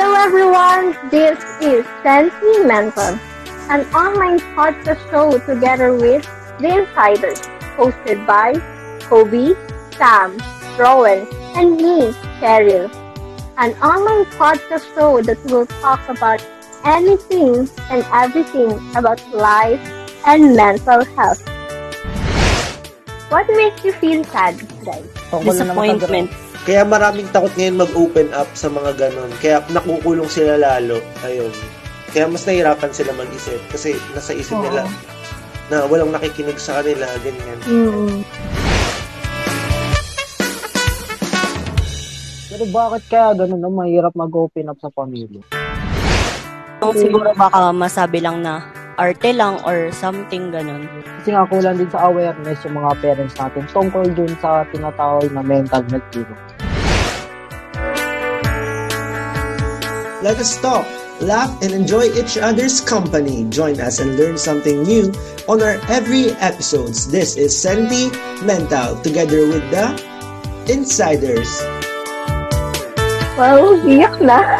everyone. This is Sentimental, an online podcast show together with The Insiders, hosted by Kobe, Sam, Rowan, and me, Cheryl. An online podcast show that will talk about anything and everything about life and mental health. What makes you feel sad, today? Tungkol na naman Disappointment. Kaya maraming takot ngayon mag-open up sa mga ganon. Kaya nakukulong sila lalo. Ayun. Kaya mas nahirapan sila mag-isip. Kasi nasa isip Oo. nila na walang nakikinig sa kanila. Ganyan. Mm. Pero bakit kaya ganun no? Mahirap mag-open up sa pamilya. So, siguro baka masabi lang na arte lang or something ganun. Kasi nga kulang din sa awareness yung mga parents natin tungkol dun sa tinatawag na mental health. Let us talk, laugh, and enjoy each other's company. Join us and learn something new on our every episodes. This is Senti Mental together with the Insiders. Well, biyak na.